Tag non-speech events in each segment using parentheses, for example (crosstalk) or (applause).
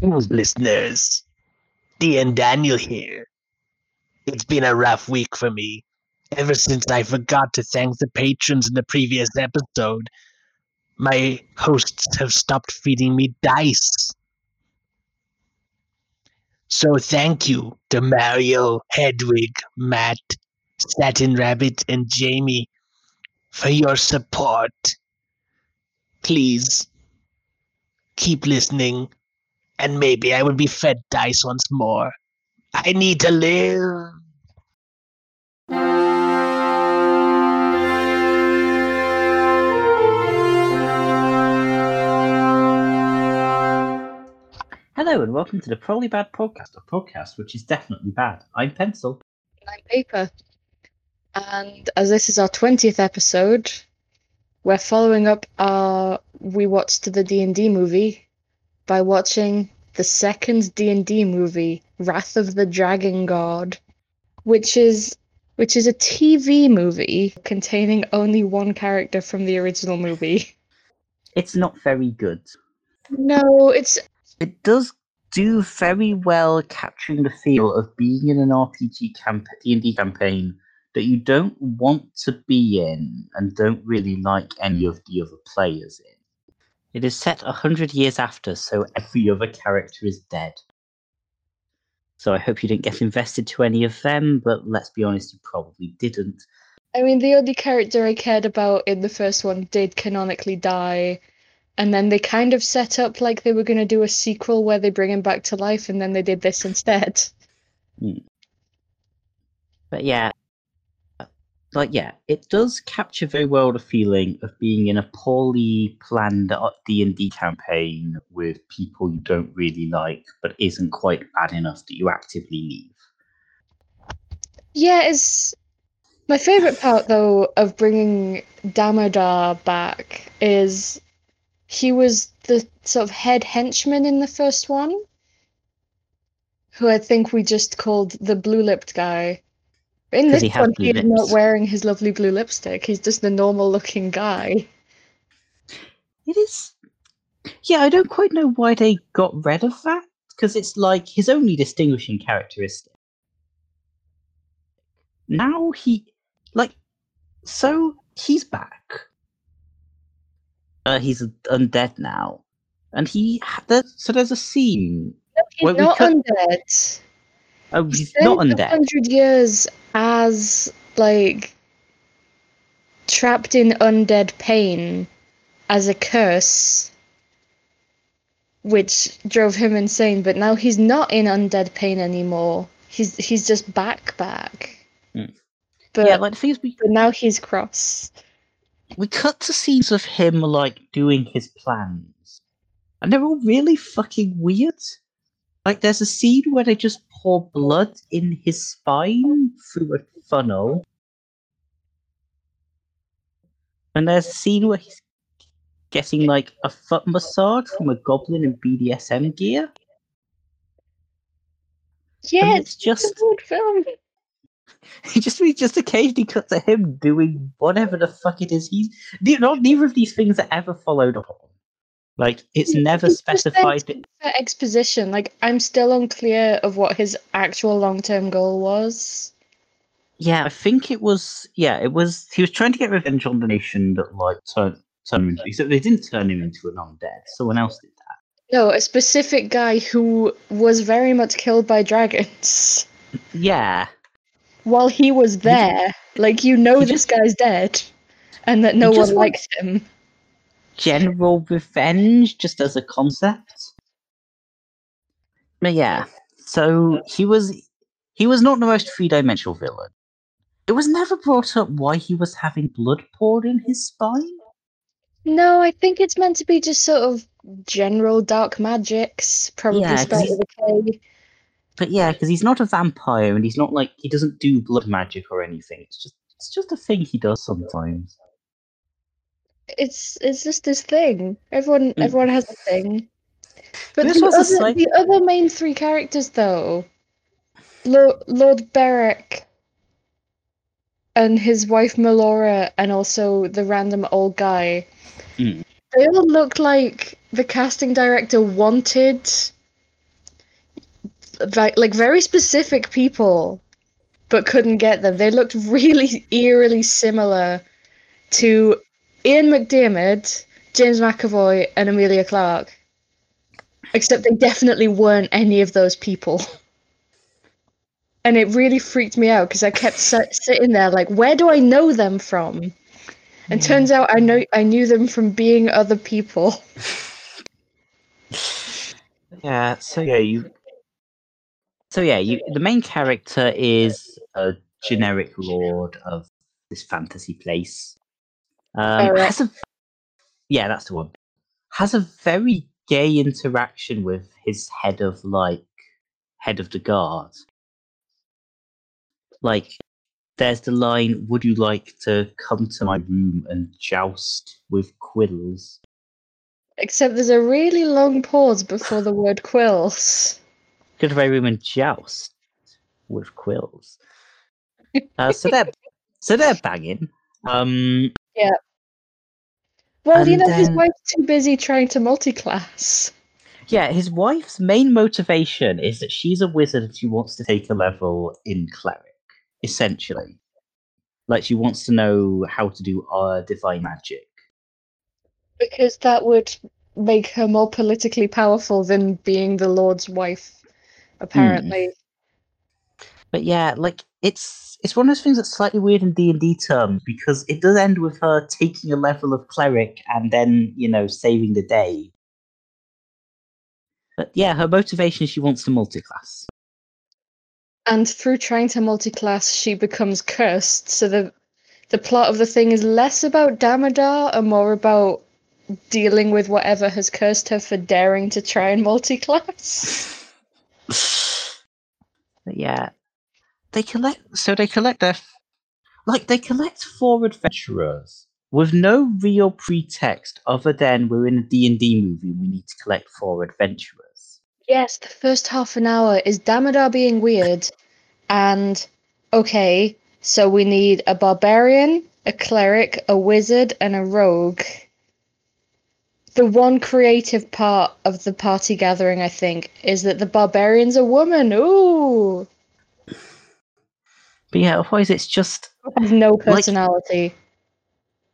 Listeners. D and Daniel here. It's been a rough week for me. Ever since I forgot to thank the patrons in the previous episode, my hosts have stopped feeding me dice. So thank you to Mario, Hedwig, Matt, Satin Rabbit, and Jamie for your support. Please keep listening, and maybe I will be fed dice once more. I need to live. Hello and welcome to the Probably Bad Podcast, a podcast which is definitely bad. I'm Pencil. I'm Paper. And as this is our 20th episode, we're following up our we watched the D&D movie by watching the second D&D movie, Wrath of the Dragon God, which is which is a TV movie containing only one character from the original movie. It's not very good. No, it's It does do very well capturing the feel of being in an RPG camp- D&D campaign that you don't want to be in and don't really like any of the other players in. It is set a hundred years after, so every other character is dead. So I hope you didn't get invested to any of them, but let's be honest, you probably didn't. I mean, the only character I cared about in the first one did canonically die, and then they kind of set up like they were going to do a sequel where they bring him back to life, and then they did this instead. (laughs) Hmm. But yeah, like yeah, it does capture very well the feeling of being in a poorly planned D and D campaign with people you don't really like, but isn't quite bad enough that you actively leave. Yeah, it's my favorite part though of bringing Damodar back is he was the sort of head henchman in the first one, who I think we just called the blue-lipped guy. In 'Cause this he one, blue he's not wearing his lovely blue lipstick. He's just a normal-looking guy. It is, yeah, I don't quite know why they got rid of that because it's like his only distinguishing characteristic. Now he, like, so he's back. Uh, he's undead now, and he there's, so there's a scene. He's Well, we not cut- undead. Oh, He he's not spent a undead. hundred years as like trapped in undead pain as a curse, which drove him insane. But now he's not in undead pain anymore. He's he's just back back. Mm. But, yeah, like the thing is, we but now he's cross. we cut to scenes of him like doing his plans, and they're all really fucking weird. Like, there's a scene where they just pour blood in his spine through a funnel, and there's a scene where he's getting like a foot massage from a goblin in BDSM gear. Yeah, it's just it's a good film. (laughs) he just we just occasionally cuts to him doing whatever the fuck it is he's not neither of these things are ever followed up. Like it's never It's specified. for exposition. Like I'm still unclear of what his actual long-term goal was. Yeah, I think it was. Yeah, it was. He was trying to get revenge on the nation that like turned turned him into. Except they didn't turn him into an undead. Someone else did that. No, a specific guy who was very much killed by dragons Yeah, while he was there. Like you know, this guy's dead, and that no one likes him. General revenge just as a concept. But yeah, so he was he was not the most three dimensional villain. It was never brought up why he was having blood poured in his spine. No, I think it's meant to be just sort of general dark magics, probably Yeah, spelled with a K. But yeah, because he's not a vampire and he's not like he doesn't do blood magic or anything. It's just it's just a thing he does sometimes. It's it's just this thing. Everyone Mm. everyone has a thing. But This the was other, slight- the other main three characters, though, Lord, Lord Berek and his wife Melora, and also the random old guy, Mm. they all look like the casting director wanted like very specific people, but couldn't get them. They looked really (laughs) eerily similar to Ian McDiarmid, James McAvoy, and Emilia Clarke. Except they definitely weren't any of those people. (laughs) And it really freaked me out because I kept sit- sitting there like, where do I know them from? And hmm. turns out I know I knew them from being other people. (laughs) Yeah, so yeah, you. So yeah, you. The main character is a generic lord of this fantasy place. Um, Alright. has a. Yeah, that's the one. Has a very gay interaction with his head of like head of the guard. Like, there's the line, "Would you like to come to my room and joust with quills?" Except there's a really long pause before the word quills. Go to my room and joust with quills. Uh, so they're so they're banging. Um, Well, you And know, his wife's too busy trying to multi-class. yeah, his wife's main motivation is that she's a wizard and she wants to take a level in cleric, essentially. Like she wants to know how to do uh, divine magic. Because that would make her more politically powerful than being the Lord's wife, apparently. But yeah, like it's it's one of those things that's slightly weird in D and D terms because it does end with her taking a level of cleric and then you know saving the day. But yeah, her motivation is she wants to multi-class. And through trying to multi-class, she becomes cursed. So the the plot of the thing is less about Damodar and more about dealing with whatever has cursed her for daring to try and multi-class. (laughs) But yeah, they collect. So they collect their, like they collect four adventurers with no real pretext other than we're in a D and D movie. And we need to collect four adventurers. Yes, the first half an hour is Damodar being weird, and okay, so we need a barbarian, a cleric, a wizard, and a rogue. The one creative part of the party gathering, I think, is that the barbarian's a woman. Ooh, But yeah, otherwise it's just has no personality.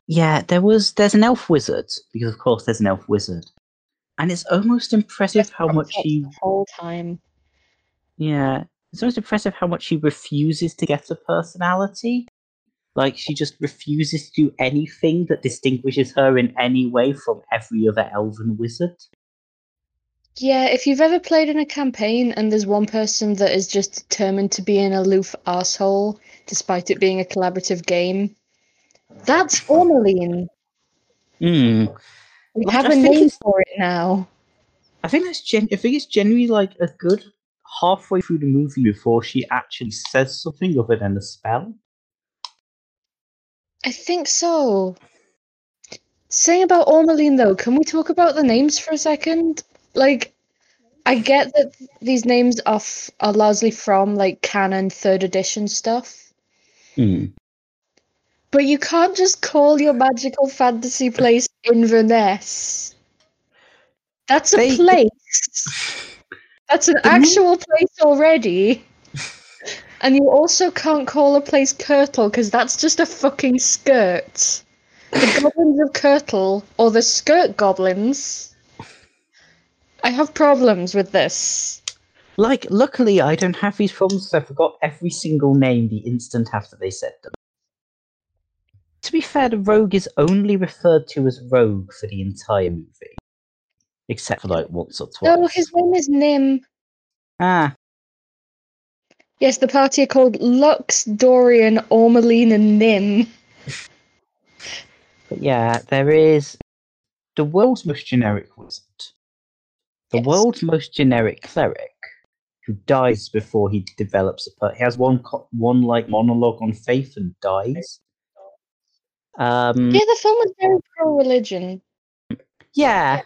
yeah. There was there's an elf wizard because of course there's an elf wizard, and it's almost impressive how much he the whole time. Yeah, it's almost impressive how much she refuses to get a personality. Like she just refuses to do anything that distinguishes her in any way from every other elven wizard. Yeah, if you've ever played in a campaign and there's one person that is just determined to be an aloof asshole, despite it being a collaborative game, that's Ormaline. Hmm. We Like, have a name for it now. I think that's gen- I think it's generally like a good halfway through the movie before she actually says something other than a spell. I think so. Saying about Ormaline though, can we talk about the names for a second? Like, I get that these names are f- are largely from like canon third edition stuff, Hmm. but you can't just call your magical fantasy place Inverness. That's a they- place. That's an actual place already. And you also can't call a place Kirtle because that's just a fucking skirt. The goblins of Kirtle or the skirt goblins. I have problems with this. Like, luckily, I don't have these problems. 'cause I forgot every single name the instant after they said them. To be fair, the rogue is only referred to as rogue for the entire movie, except for like once or twice. No, his name is Nim. Ah, Yes, the party are called Lux, Dorian, Ormaline, and Nim. but yeah, there is the world's most generic wizard, the Yes. world's most generic cleric, who dies before he develops a. Per- he has one co- one like monologue on faith and dies. Um, Yeah, the film was very pro religion. yeah,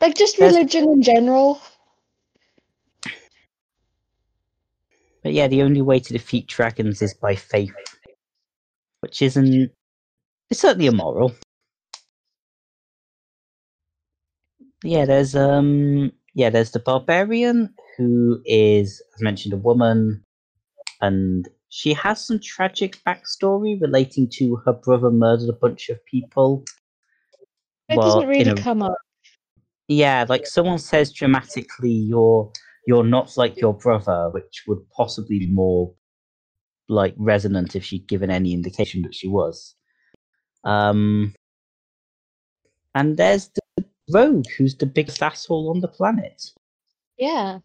Like, just There's- religion in general. But yeah, the only way to defeat dragons is by faith, which isn't. It's certainly immoral. Yeah, there's um, yeah, there's the barbarian who is, as mentioned, a woman, and she has some tragic backstory relating to her brother murdered a bunch of people. It Well, doesn't really a- come up. Yeah, like someone says dramatically, "You're you're not like your brother," which would possibly be more like resonant if she'd given any indication that she was. Um, and there's the rogue, who's the biggest asshole on the planet. Yeah.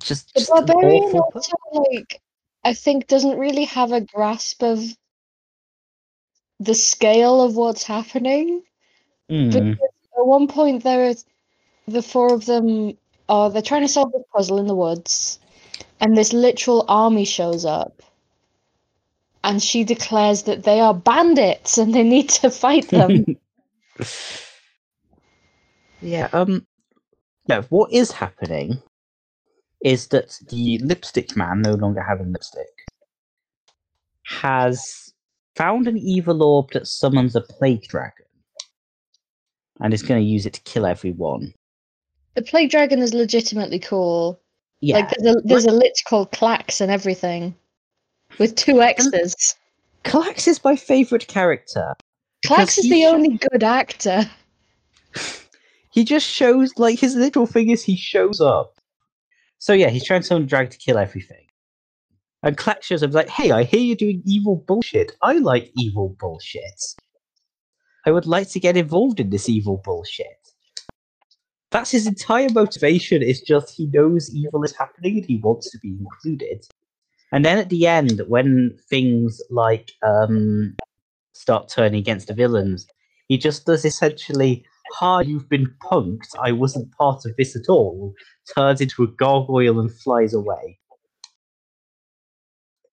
Just, The just barbarian awful also, like, I think doesn't really have a grasp of the scale of what's happening. Mm, Because at one point there is the four of them are they're trying to solve this puzzle in the woods, and this literal army shows up. And she declares that they are bandits and they need to fight them. (laughs) yeah. Um. Yeah. What is happening is that the lipstick man, no longer having lipstick, has found an evil orb that summons a plague dragon, and is going to use it to kill everyone. the plague dragon is legitimately cool. Yeah. Like there's a there's a lich called Klaxx and everything. With two X's. Klaxx is my favorite character. Klaxx is the sh- only good actor. (laughs) He just shows like his little thing is he shows up. So yeah, he's trying to summon to kill everything. And Klaxx shows up like, hey, I hear you're doing evil bullshit. I like evil bullshit. I would like to get involved in this evil bullshit. That's his entire motivation, is just he knows evil is happening and he wants to be included. And then at the end, when things like um start turning against the villains, he just does essentially, "Hi, you've been punked. I wasn't part of this at all." Turns into a gargoyle and flies away.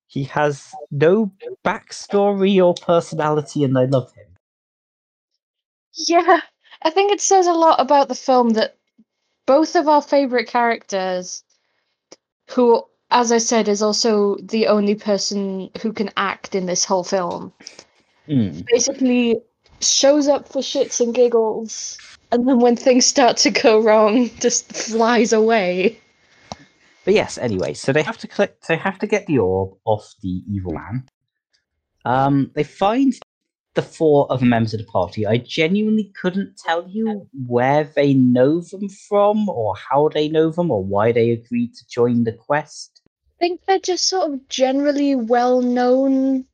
He has no backstory or personality, and I love him. Yeah. I think it says a lot about the film that both of our favorite characters, who, as I said, is also the only person who can act in this whole film, Mm. basically shows up for shits and giggles, and then when things start to go wrong, just flies away. But yes, anyway, so they have to collect. They have to get the orb off the evil man. Um, they find the four other members of the party. I genuinely couldn't tell you where they know them from, or how they know them, or why they agreed to join the quest. I think they're just sort of generally well known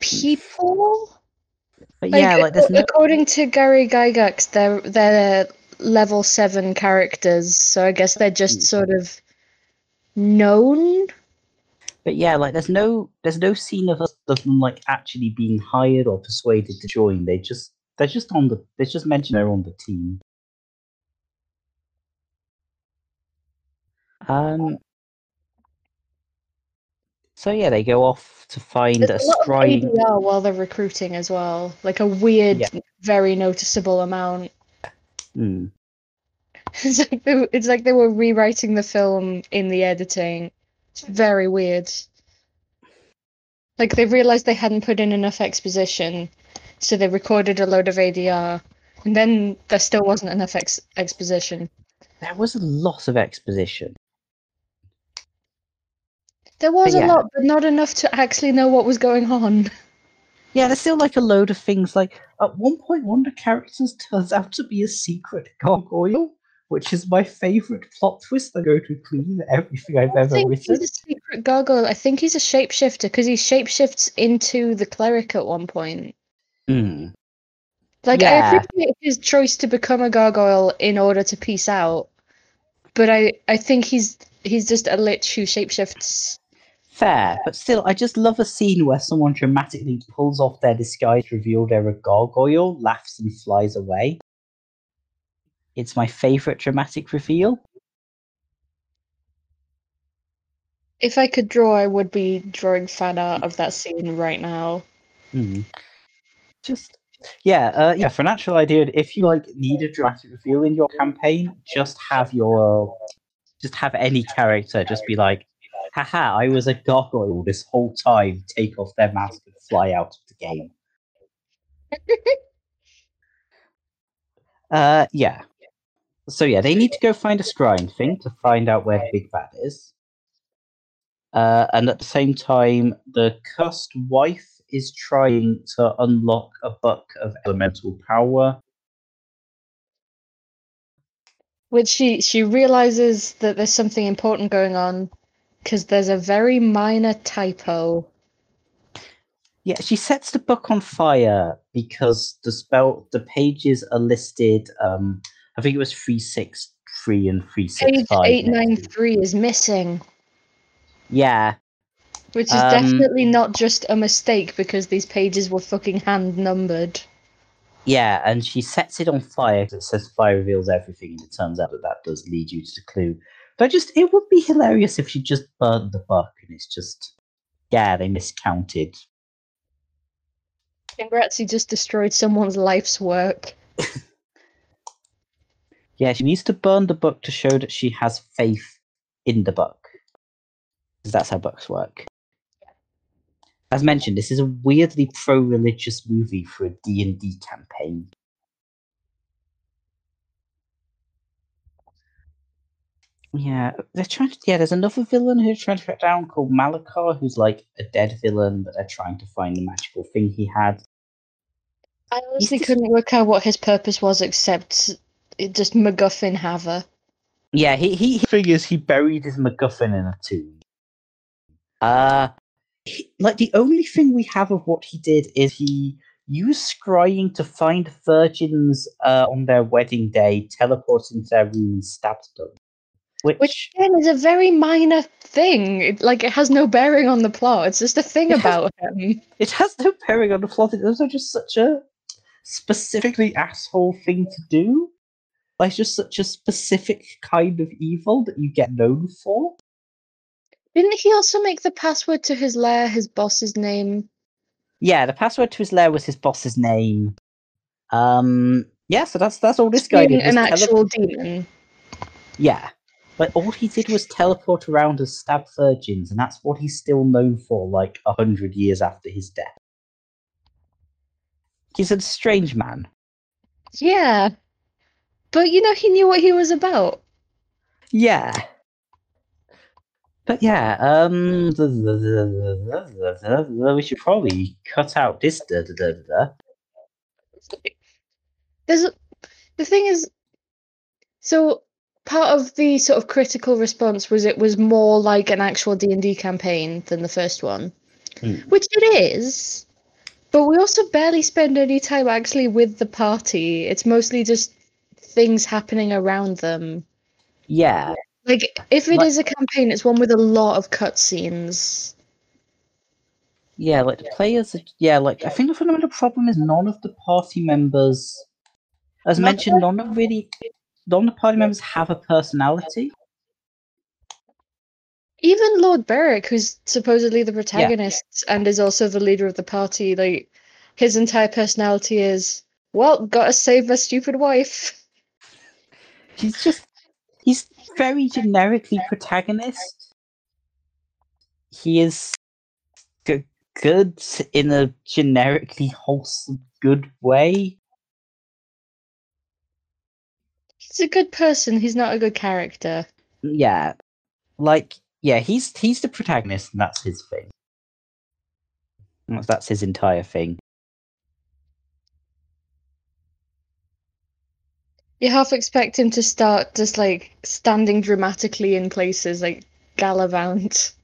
people. But yeah, like there's no. according to Gary Gygax, they're they're level seven characters, so I guess they're just Mm. sort of known. But yeah, like there's no there's no scene of us of them like actually being hired or persuaded to join. They just they're just on the they just mentioned they're on the team. Um. So yeah, they go off to find a There's a lot of while they're recruiting as well, like a weird, Yeah. very noticeable amount. Hmm. (laughs) It's like they, it's like they were rewriting the film in the editing. It's very weird. Like they realized they hadn't put in enough exposition, so they recorded a load of ADR, and then there still wasn't enough ex- exposition. There was a lot of exposition. There was But a yeah. lot, but not enough to actually know what was going on. Yeah, there's still like a load of things. Like at one point, one of the characters turns out to be a secret gargoyle, which is my favorite plot twist. I go to clean everything I've ever think written. he's a secret gargoyle. I think he's a shapeshifter because he shapeshifts into the cleric at one point. Hmm. Like I appreciate his choice to become a gargoyle in order to peace out, but I I think he's he's just a lich who shapeshifts. Fair, but still, I just love a scene where someone dramatically pulls off their disguise, to reveal they're a gargoyle, laughs, and flies away. It's my favorite dramatic reveal. If I could draw, I would be drawing fan art of that scene right now. Hmm. Just yeah, uh, yeah. For an actual idea, if you like need a dramatic reveal in your campaign, just have your, just have any character just be like, "Haha, I was a gargoyle this whole time." Take off their mask and fly out of the game. (laughs) Uh, yeah. so yeah, they need to go find a scrying thing to find out where the big bad is. Uh, and at the same time, the cursed wife is trying to unlock a book of elemental power. Which she she realizes that there's something important going on because there's a very minor typo. Yeah, she sets the book on fire because the spell, the pages are listed. Um, I think it was three six three and three six Page five. eight nine three is missing, Yeah, which is Um, definitely not just a mistake because these pages were fucking hand numbered. yeah, and she sets it on fire. It says fire reveals everything, and it turns out that that does lead you to the clue. But just, it would be hilarious if she just burned the book, and it's just, yeah, they miscounted. Congrats, you just destroyed someone's life's work. (laughs) Yeah, she needs to burn the book to show that she has faith in the book. Because that's how books work. As mentioned, this is a weirdly pro-religious movie for a D&D campaign. Yeah, they're trying to. Yeah, there's another villain who's trying to track down called Malakar, who's like a dead villain, but they're trying to find the magical thing he had. I honestly just- couldn't work out what his purpose was except it just MacGuffin haver. Yeah, he he he figures he buried his MacGuffin in a tomb. Uh he- like the only thing we have of what he did is he used scrying to find virgins uh, on their wedding day, teleported into their room and stabbed them. Which, Which again is a very minor thing. It, like it has no bearing on the plot. It's just a thing It has- about him. it has no bearing on the plot. It's also just such a specifically asshole thing to do. Like it's just such a specific kind of evil that you get known for. Didn't he also make the password to his lair his boss's name? Yeah, the password to his lair was his boss's name. Um, yeah, so that's that's all this guy Being did. an tele- actual demon. yeah, but all he did was teleport around and stab virgins, and that's what he's still known for, like a hundred years after his death. He's a strange man. Yeah. But you know he knew what he was about. Yeah. But yeah, um, we should probably cut out this. Da, da, da, da, da. There's a, the thing is so part of the sort of critical response was it was more like an actual D&D campaign than the first one. Mm. Which it is. But we also barely spend any time actually with the party. It's mostly just things happening around them. Yeah, Like if it Like- is a campaign, it's one with a lot of cutscenes. Yeah, like the players. Are, yeah, like I think the fundamental problem is none of the party members, as mentioned, none of really, none of the party members have a personality. Even Lord Berek, who's supposedly the protagonist and is also the leader of the party, like his entire personality is, well, gotta save my stupid wife. He's just, he's very generically protagonist. He is good in a generically wholesome, good way. He's a good person, he's not a good character. Yeah, like yeah, he's he's the protagonist, and that's his thing. That's- That's his entire thing. You half expect him to start just like standing dramatically in places like Gallivant.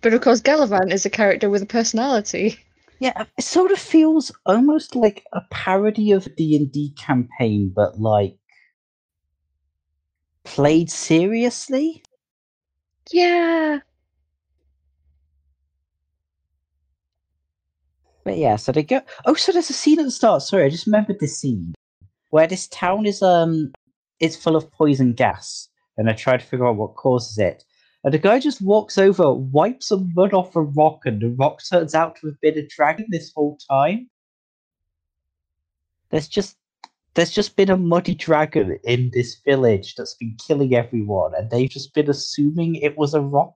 But of course, Gallivant is a character with a personality. Yeah, it sort of feels almost like a parody of a D&D campaign, but like played seriously. Yeah. But yeah, so they go. Oh, so there's a scene at the start. Sorry, I just remembered this scene where this town is um is full of poison gas, and they try to figure out what causes it. And the guy just walks over, wipes some mud off a rock, and the rock turns out to have been a dragon this whole time. There's just there's just been a muddy dragon in this village that's been killing everyone, and they've just been assuming it was a rock.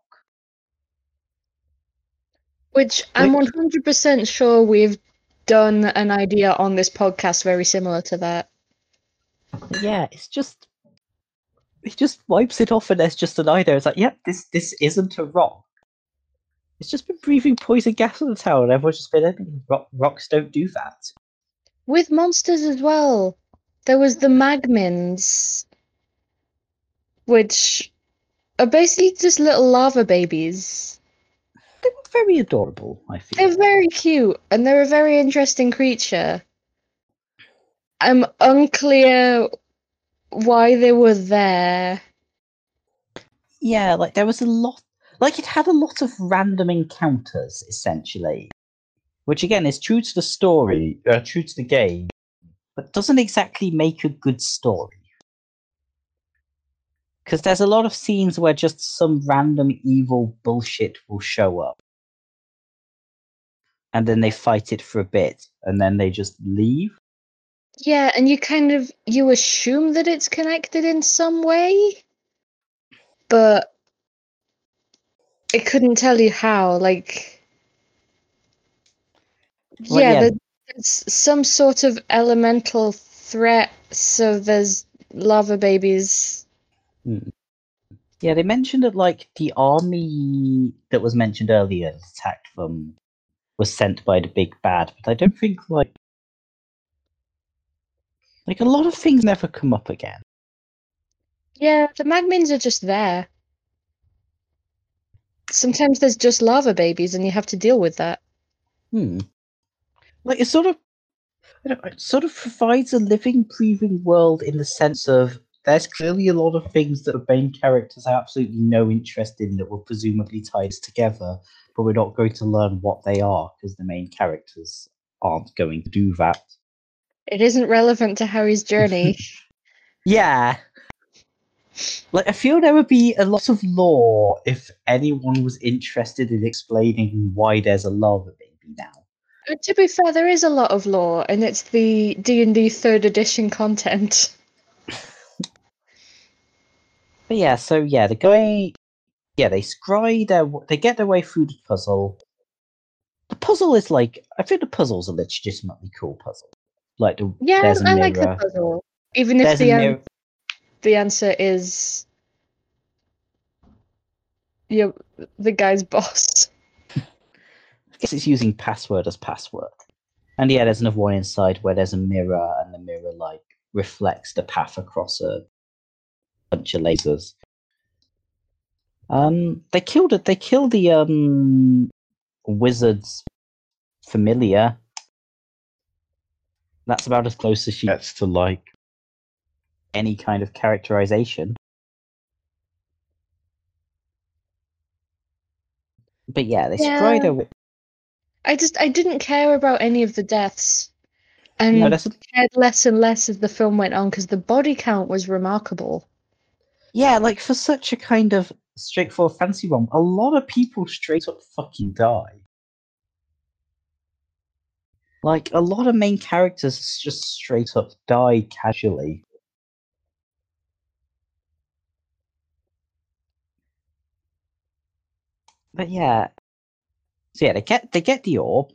Which I'm Which- 100% sure we've done an idea on this podcast very similar to that. Yeah, it's just he just wipes it off, and there's just an eye there. It's like, yep, this this isn't a rock. It's just been breathing poison gas on the tower, and everyone's just been, rock, rocks don't do that. With monsters as well. There was the Magmins, which are basically just little lava babies. They were very adorable. I feel. They're very cute and they're a very interesting creature. I'm unclear why they were there. Yeah, like there was a lot. Like it had a lot of random encounters, essentially, which again is true to the story, uh, true to the game, but doesn't exactly make a good story. Because there's a lot of scenes where just some random evil bullshit will show up. And then they fight it for a bit, and then they just leave. Yeah, and you kind of you assume that it's connected in some way, but it couldn't tell you how. Like, Well, yeah, yeah. there- there's some sort of elemental threat. So there's lava babies. Yeah, they mentioned that like the army that was mentioned earlier attacked them was sent by the big bad, but I don't think like like a lot of things never come up again. Yeah, the magmins are just there. Sometimes there's just lava babies, and you have to deal with that. Hmm. Like it sort of it sort of provides a living, breathing world in the sense of there's clearly a lot of things that the main characters have absolutely no interest in that were presumably tied together, but we're not going to learn what they are because the main characters aren't going to do that. It isn't relevant to Harry's journey. (laughs) Yeah. Like I feel there would be a lot of lore if anyone was interested in explaining why there's a lava baby now. To be fair, there is a lot of lore, and it's the D and D third edition content. But yeah, so yeah, the guy, yeah, they scry their, they get their way through the puzzle. The puzzle is like, I think the puzzle's a legitimately cool puzzle. Like the Yeah, there's a I like the puzzle, even if There's a the an- the answer is yeah, the guy's boss. I guess it's using password as password. And yeah, there's another one inside where there's a mirror, and the mirror like reflects the path across a bunch of lasers. Um, they killed it. They killed the um wizard's familiar. That's about as close as she gets to like any kind of characterization. But yeah, they Yeah. their way- I just I didn't care about any of the deaths, and No, cared less and less as the film went on because the body count was remarkable. Yeah, like for such a kind of straightforward fancy one, a lot of people straight up fucking die. Like a lot of main characters just straight up die casually. But yeah. So yeah, they get they get the orb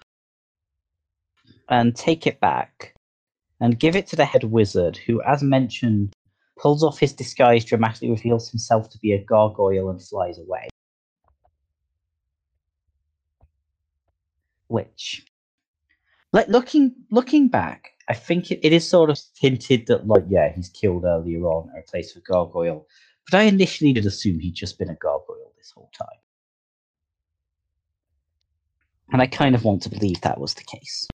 and take it back and give it to the head wizard, who, as mentioned, pulls off his disguise, dramatically reveals himself to be a gargoyle, and flies away. Which, like looking looking back, I think it, it is sort of hinted that, like, yeah, he's killed earlier on and replaced with gargoyle. But I initially did assume he'd just been a gargoyle this whole time, and I kind of want to believe that was the case.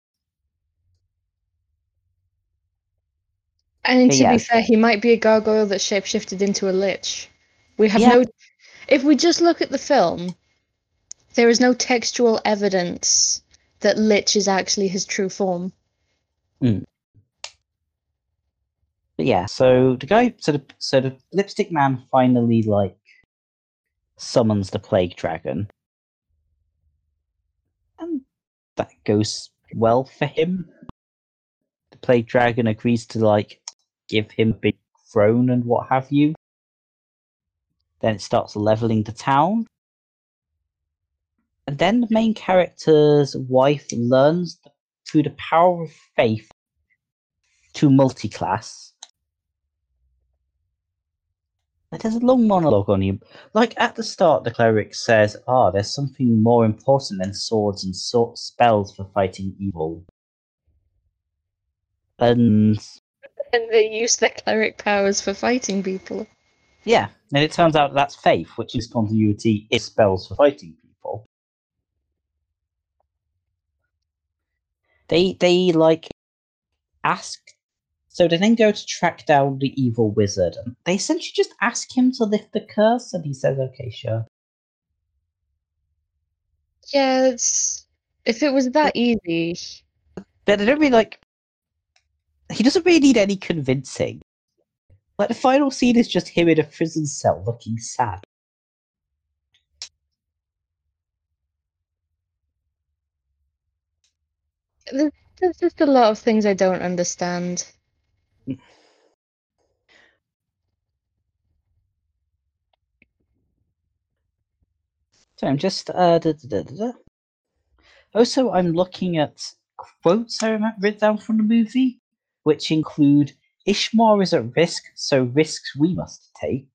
And to yeah. be fair, he might be a gargoyle that shapeshifted into a lich. We have Yeah. no. If we just look at the film, there is no textual evidence that lich is actually his true form. Hmm. But yeah, so the guy, so the so the lipstick man finally like summons the plague dragon, and that goes well for him. The plague dragon agrees to like give him a big throne and what have you. Then it starts leveling the town. And then the main character's wife learns through the power of faith to multiclass. Like, There's a long monologue on him. Like at the start, the cleric says, "Ah, there's something more important than swords and so- spells for fighting evil." And And they use their cleric powers for fighting people. yeah, and it turns out that's faith, which is continuity, is spells for fighting people. They they like ask so they then go to track down the evil wizard and they essentially just ask him to lift the curse and he says okay sure. Yeah, it's if it was that easy. but they don't really like he doesn't really need any convincing. Like the final scene is just him in a prison cell looking sad. There's, there's just a lot of things I don't understand. So i'm just uh da, da, da, also i'm looking at quotes i remember written down from the movie which include ishmael is at risk so risks we must take.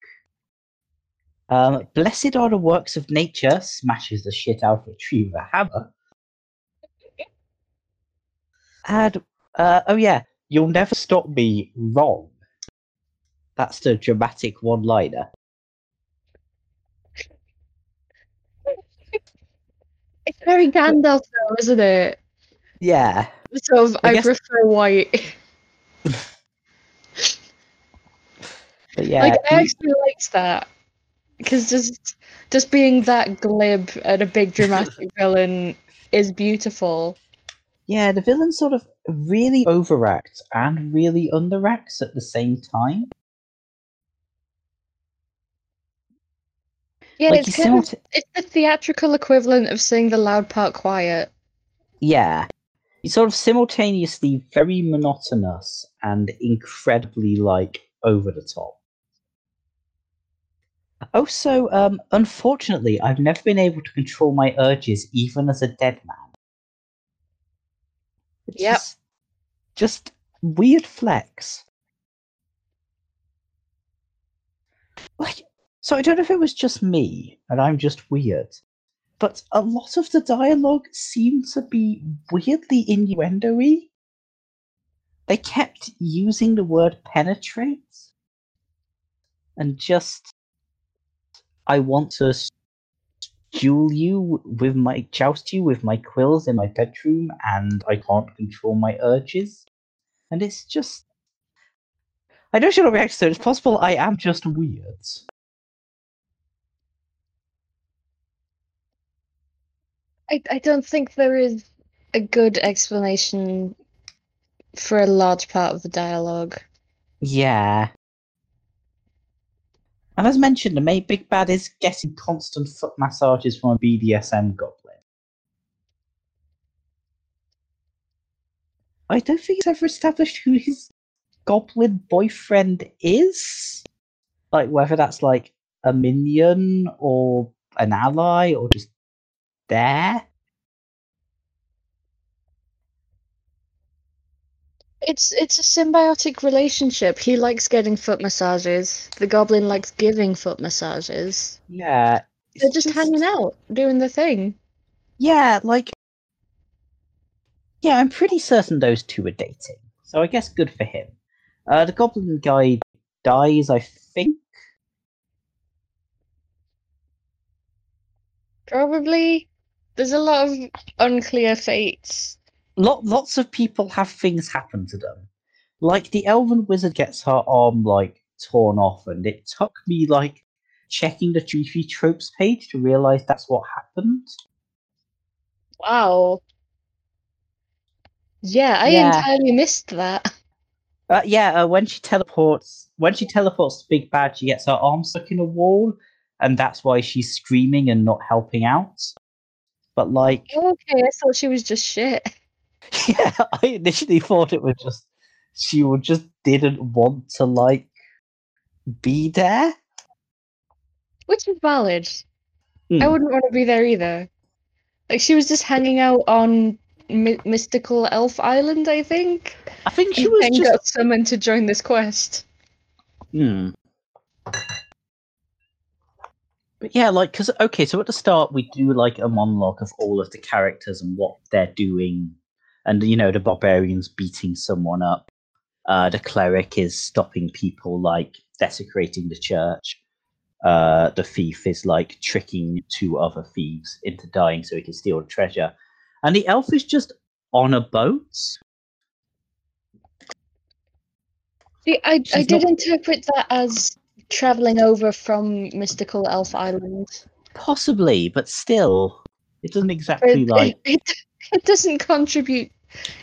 Um, blessed are the works of nature smashes the shit out of a tree with a hammer. (laughs) And uh, oh yeah you'll never stop me wrong that's the dramatic one liner It's very Gandalf, though, isn't it? yeah So I I, guess- prefer white. (laughs) but yeah like I actually liked that because just just being that glib and a big dramatic (laughs) villain is beautiful. Yeah, the villain sort of really overacts and really underacts at the same time. Yeah, like it's kind of, it's the theatrical equivalent of seeing the loud part quiet. yeah, he's sort of simultaneously very monotonous and incredibly like over the top. Also, um, unfortunately, I've never been able to control my urges even as a dead man. It's Yep. Just, just weird flex. Like, so I don't know if it was just me and I'm just weird, but a lot of the dialogue seemed to be weirdly innuendo-y. They kept using the word penetrate and just I want to duel you with my joust you with my quills in my bedroom and I can't control my urges. And it's just I know she'll react to it. It's possible I am just weird. I, I don't think there is a good explanation for a large part of the dialogue. Yeah. And as mentioned, the main big bad is getting constant foot massages from a BDSM goblin. I don't think it's ever established who his goblin boyfriend is. Like whether that's like a minion or an ally or just there. It's it's a symbiotic relationship. He likes getting foot massages. The goblin likes giving foot massages. Yeah. They're it's just hanging out, doing the thing. Yeah, like. Yeah, I'm pretty certain those two are dating. So I guess good for him. Uh, the goblin guy dies, I think. Probably. There's a lot of unclear fates. Lot, lots of people have things happen to them. Like the elven wizard gets her arm like torn off, and it took me like checking the TV Tropes page to realize that's what happened. Wow. Yeah, I Yeah. entirely missed that. Uh, yeah, uh, when she teleports, when she teleports to Big Bad, she gets her arm stuck in a wall, and that's why she's screaming and not helping out. But like, Okay, I thought she was just shit. (laughs) (laughs) yeah, I initially thought it was just she would just didn't want to like be there. Which is valid. I Hmm. wouldn't want to be there either. Like she was just hanging out on my- mystical elf island, I think. I think she and was just. got summoned to join this quest. Hmm. But yeah, like, because, okay, so at the start, we do like a monologue of all of the characters and what they're doing. And, you know, the barbarian's beating someone up. Uh, the cleric is stopping people, like, desecrating the church. Uh, the thief is, like, tricking two other thieves into dying so he can steal the treasure. And the elf is just on a boat. See, I, I did not- interpret that as traveling over from Mystical Elf Island. Possibly, but still, it doesn't exactly it, like. it, it (laughs) doesn't contribute.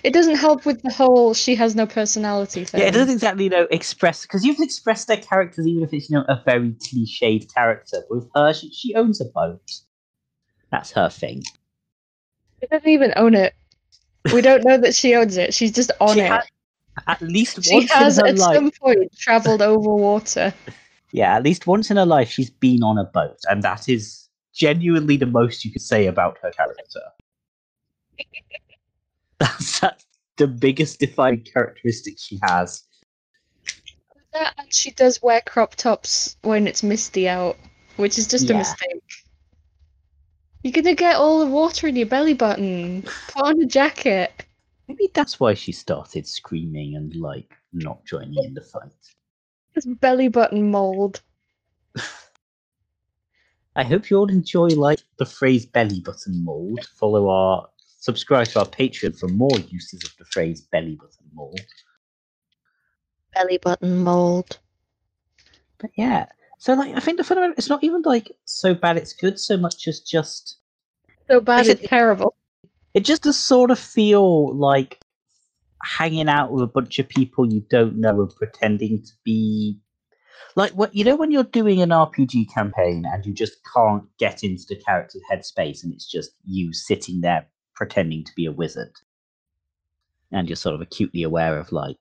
It doesn't help with the whole she has no personality thing. Yeah, it doesn't exactly, you know, express because you've expressed their characters, even if it's you know a very cliched character. With her, she, she owns a boat. That's her thing. She doesn't even own it. We don't know that she owns it. She's just on She it. ha- At least she has in her at life, some point travelled over water. (laughs) yeah, at least once in her life, she's been on a boat, and that is genuinely the most you could say about her character. That's, that's the biggest defining characteristic she has. That and she does wear crop tops when it's misty out, which is just a mistake. You're gonna get all the water in your belly button. Put on a jacket. Maybe that's why she started screaming and like not joining in the fight. It's belly button mold. (laughs) I hope you all enjoy like the phrase belly button mold. Follow our subscribe to our Patreon for more uses of the phrase belly button mold. Belly button mold. But yeah. So like I think the fundamental it's not even like so bad it's good so much as just So bad Is it's it- terrible. it just does sort of feel like hanging out with a bunch of people you don't know and pretending to be like what you know when you're doing an RPG campaign and you just can't get into the character's headspace and it's just you sitting there pretending to be a wizard and you're sort of acutely aware of like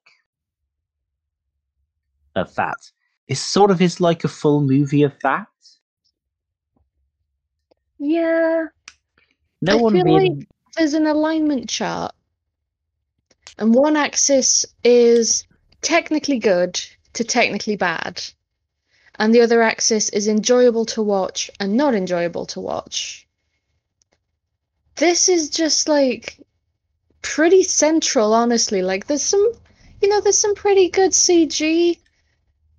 of that it sort of is like a full movie of that Yeah. no I one feel really like there's an alignment chart. And one axis is technically good to technically bad. And the other axis is enjoyable to watch and not enjoyable to watch. This is just like pretty central, honestly. Like there's some you know, there's some pretty good CG,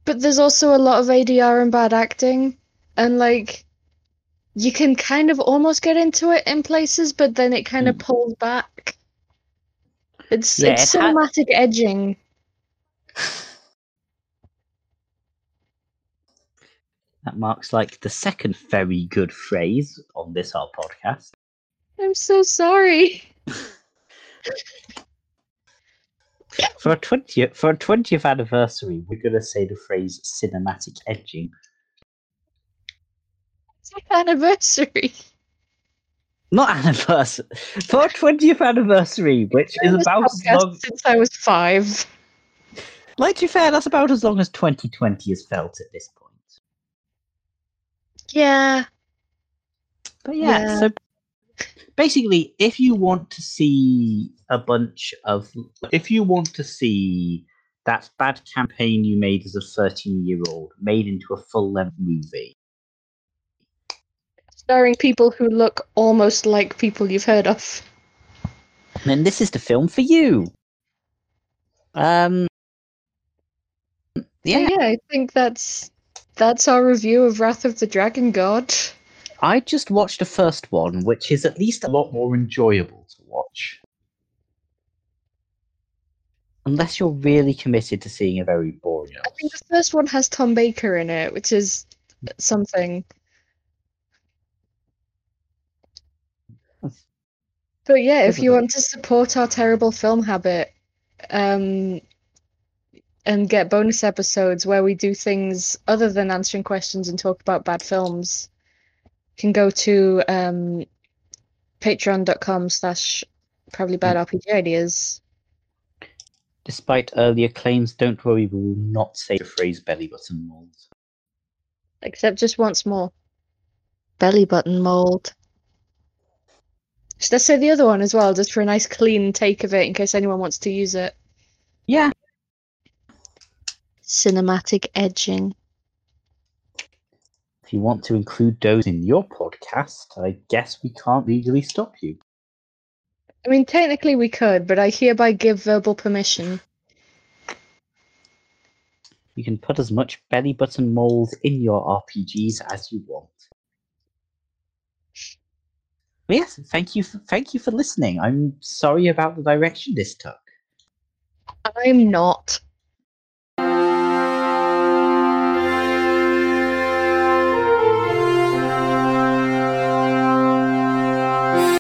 but there's also a lot of ADR and bad acting. And like you can kind of almost get into it in places, but then it kind of Mm. pulls back. It's Yeah, it's cinematic edging. that marks like the second very good phrase on this our podcast I'm so sorry. For a twentieth for a twentieth anniversary, we're gonna say the phrase cinematic edging. Our anniversary. Not anniversary. For a twentieth anniversary, which is about as long since I was five. like to be fair, that's about as long as twenty twenty has felt at this point. Yeah. But yeah, Yeah. so basically if you want to see a bunch of if you want to see that bad campaign you made as a 13 year old made into a full length movie Starring people who look almost like people you've heard of. then this is the film for you. Um. Yeah, yeah, I think that's that's our review of Wrath of the Dragon God. I just watched the first one, which is at least a lot more enjoyable to watch. Unless you're really committed to seeing a very boring. I think the first one has Tom Baker in it, which is something. But yeah, if you want to support our terrible film habit, um, and get bonus episodes where we do things other than answering questions and talk about bad films, can go to um, patreon.com slash probably bad RPG ideas. Despite earlier claims, don't worry, we will not say the phrase belly button mold. Except just once more. Belly button mold. Should I say the other one as well, just for a nice clean take of it in case anyone wants to use it? Yeah. Cinematic edging. If you want to include those in your podcast, I guess we can't legally stop you. I mean, technically we could, but I hereby give verbal permission. You can put as much belly button mold in your RPGs as you want. But yes, thank you. For, thank you for listening. I'm sorry about the direction this took. I'm not.